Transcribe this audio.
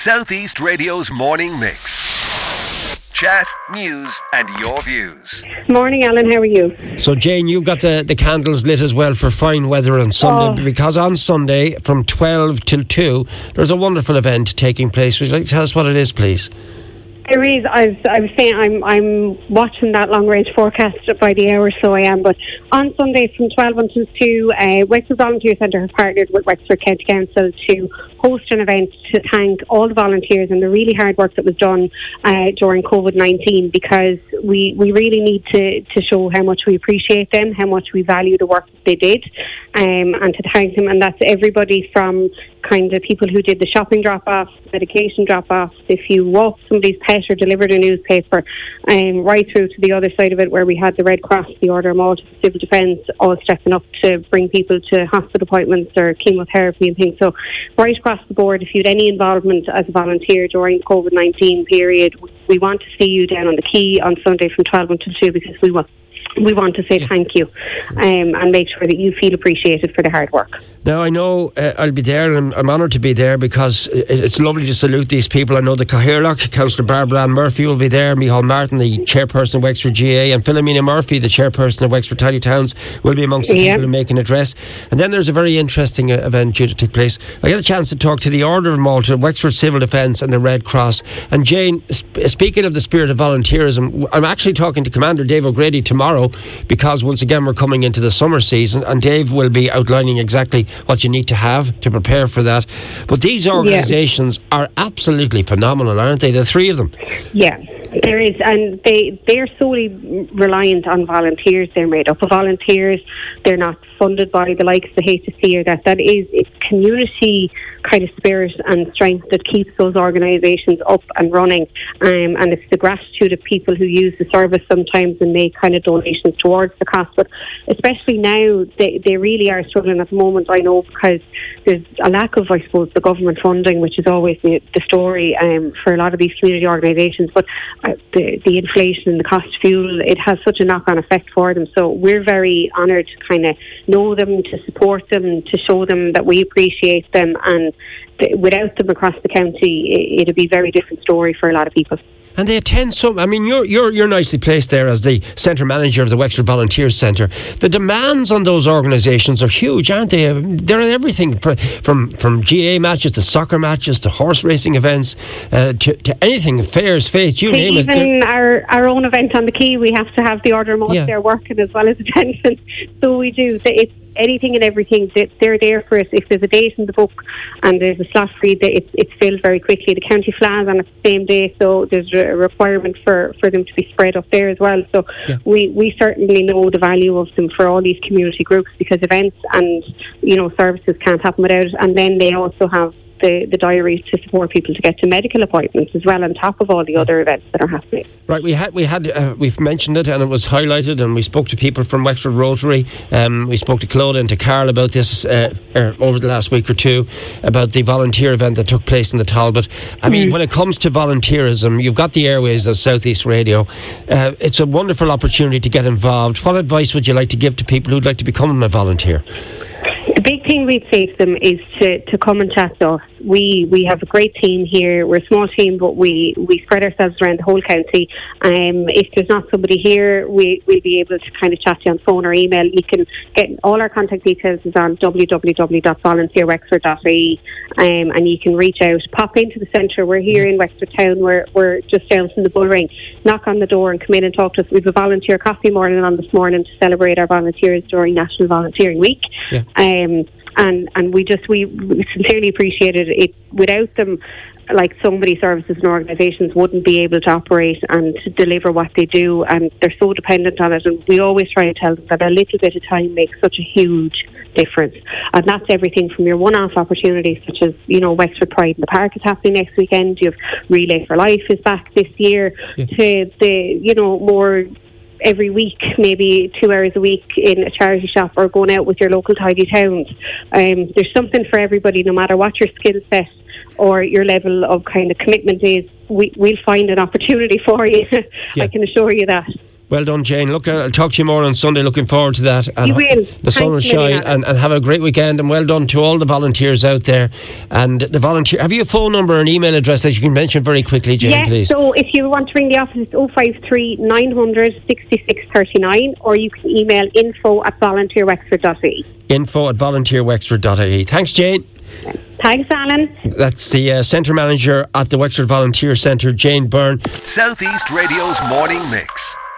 Southeast Radio's morning mix. Chat, news, and your views. Morning, Alan. How are you? So, Jane, you've got the, the candles lit as well for fine weather on Sunday Oh. because on Sunday from 12 till 2, there's a wonderful event taking place. Would you like to tell us what it is, please? There is. I was, I saying I'm I'm watching that long range forecast by the hour, so I am. But on Sunday from 12 until 2, uh, Wexford Volunteer Centre have partnered with Wexford County Council to host an event to thank all the volunteers and the really hard work that was done uh, during COVID 19 because we, we really need to, to show how much we appreciate them, how much we value the work that they did, um, and to thank them. And that's everybody from kind of people who did the shopping drop off, medication drop off, if you walked somebody's pet or delivered a newspaper, um, right through to the other side of it where we had the Red Cross, the Order of Malta, Civil Defence, all stepping up to bring people to hospital appointments or chemotherapy and things. So, right across the board, if you had any involvement as a volunteer during the COVID 19 period, we want to see you down on the quay on Sunday from 12 until 2 because we want. We want to say thank you um, and make sure that you feel appreciated for the hard work. Now, I know uh, I'll be there and I'm, I'm honoured to be there because it's lovely to salute these people. I know the Cathaoirleach, Councillor Barbara Ann Murphy will be there, Michal Martin, the chairperson of Wexford GAA, and Philomena Murphy, the chairperson of Wexford Tidy Towns, will be amongst the Yeah. people who make an address. And then there's a very interesting uh, event due to take place. I get a chance to talk to the Order of Malta, Wexford Civil Defence, and the Red Cross. And Jane, sp- speaking of the spirit of volunteerism, I'm actually talking to Commander Dave O'Grady tomorrow because once again we're coming into the summer season, and Dave will be outlining exactly what you need to have to prepare for that. But these organisations are absolutely phenomenal, aren't they? The three of them. Yeah, there is, and they they're solely reliant on volunteers. They're made up of volunteers. They're not funded by the likes of the HSE or that. That is it's community kind of spirit and strength that keeps those organisations up and running. Um, and it's the gratitude of people who use the service sometimes and make kind of donations towards the cost. But especially now, they, they really are struggling at the moment. I know because there's a lack of, I suppose, the government funding, which is always the, the story um, for a lot of these community organisations. But uh, the, the inflation and the cost of fuel, it has such a knock-on effect for them. So we're very honoured to kind of know them, to support them, to show them that we appreciate them, and th- without them across the county, it, it'd be a very different story for a lot of people. And they attend some. I mean, you're you're you're nicely placed there as the centre manager of the Wexford Volunteers Centre. The demands on those organisations are huge, aren't they? They're everything fr- from from GAA matches to soccer matches to horse racing events uh, to, to anything fairs, faith, you name it. Even our, our own event on the quay, we have to have the order of Yeah. there working as well as attention. So we do. It's anything and everything. They- They're there for us. If there's a date in the book and there's a slot free, it's, it's filled very quickly. The county flies on the same day, so there's a requirement for, for them to be spread up there as well. So Yeah. we, we certainly know the value of them for all these community groups because events and you know services can't happen without it. And then they also have the, the diaries to support people to get to medical appointments as well, on top of all the other events that are happening. Right, we had we had uh, we've mentioned it and it was highlighted, and we spoke to people from Wexford Rotary. Um, we spoke to Claude and to Carl about this uh, er, over the last week or two about the volunteer event that took place in the Talbot. I mean, when it comes to volunteerism, you've got the airways of Southeast Radio. Uh, it's a wonderful opportunity to get involved. What advice would you like to give to people who'd like to become a volunteer? The big thing we'd say to them is to, to come and chat to us. We we have a great team here. We're a small team, but we, we spread ourselves around the whole county. Um, if there's not somebody here, we, we'll be able to kind of chat to you on phone or email. You can get all our contact details is on www.volunteerwexford.ie um, and you can reach out. Pop into the centre. We're here in Wexford Town. We're, we're just down from the bull ring. Knock on the door and come in and talk to us. We have a volunteer coffee morning on this morning to celebrate our volunteers during National Volunteering Week. Yeah. Um, and and we just we, we sincerely appreciated it. it. Without them, like so many services and organisations wouldn't be able to operate and to deliver what they do, and they're so dependent on it. And we always try to tell them that a little bit of time makes such a huge difference, and that's everything from your one-off opportunities, such as you know Wexford Pride in the Park is happening next weekend. You have Relay for Life is back this year. Yeah. To the you know more every week, maybe two hours a week in a charity shop or going out with your local tidy towns. Um, there's something for everybody, no matter what your skill set or your level of kind of commitment is. We, we'll find an opportunity for you. Yeah. I can assure you that. Well done, Jane. Look, I'll talk to you more on Sunday. Looking forward to that. And you will. The sun will shine, and, and, have a great weekend. And well done to all the volunteers out there. And the volunteer, have you a phone number and email address that you can mention very quickly, Jane, yes, please? So if you want to ring the office, it's 053 900 6639, or you can email info at volunteerwexford.ie. Info at volunteerwexford.ie. Thanks, Jane. Thanks, Alan. That's the uh, centre manager at the Wexford Volunteer Centre, Jane Byrne. Southeast Radio's morning mix.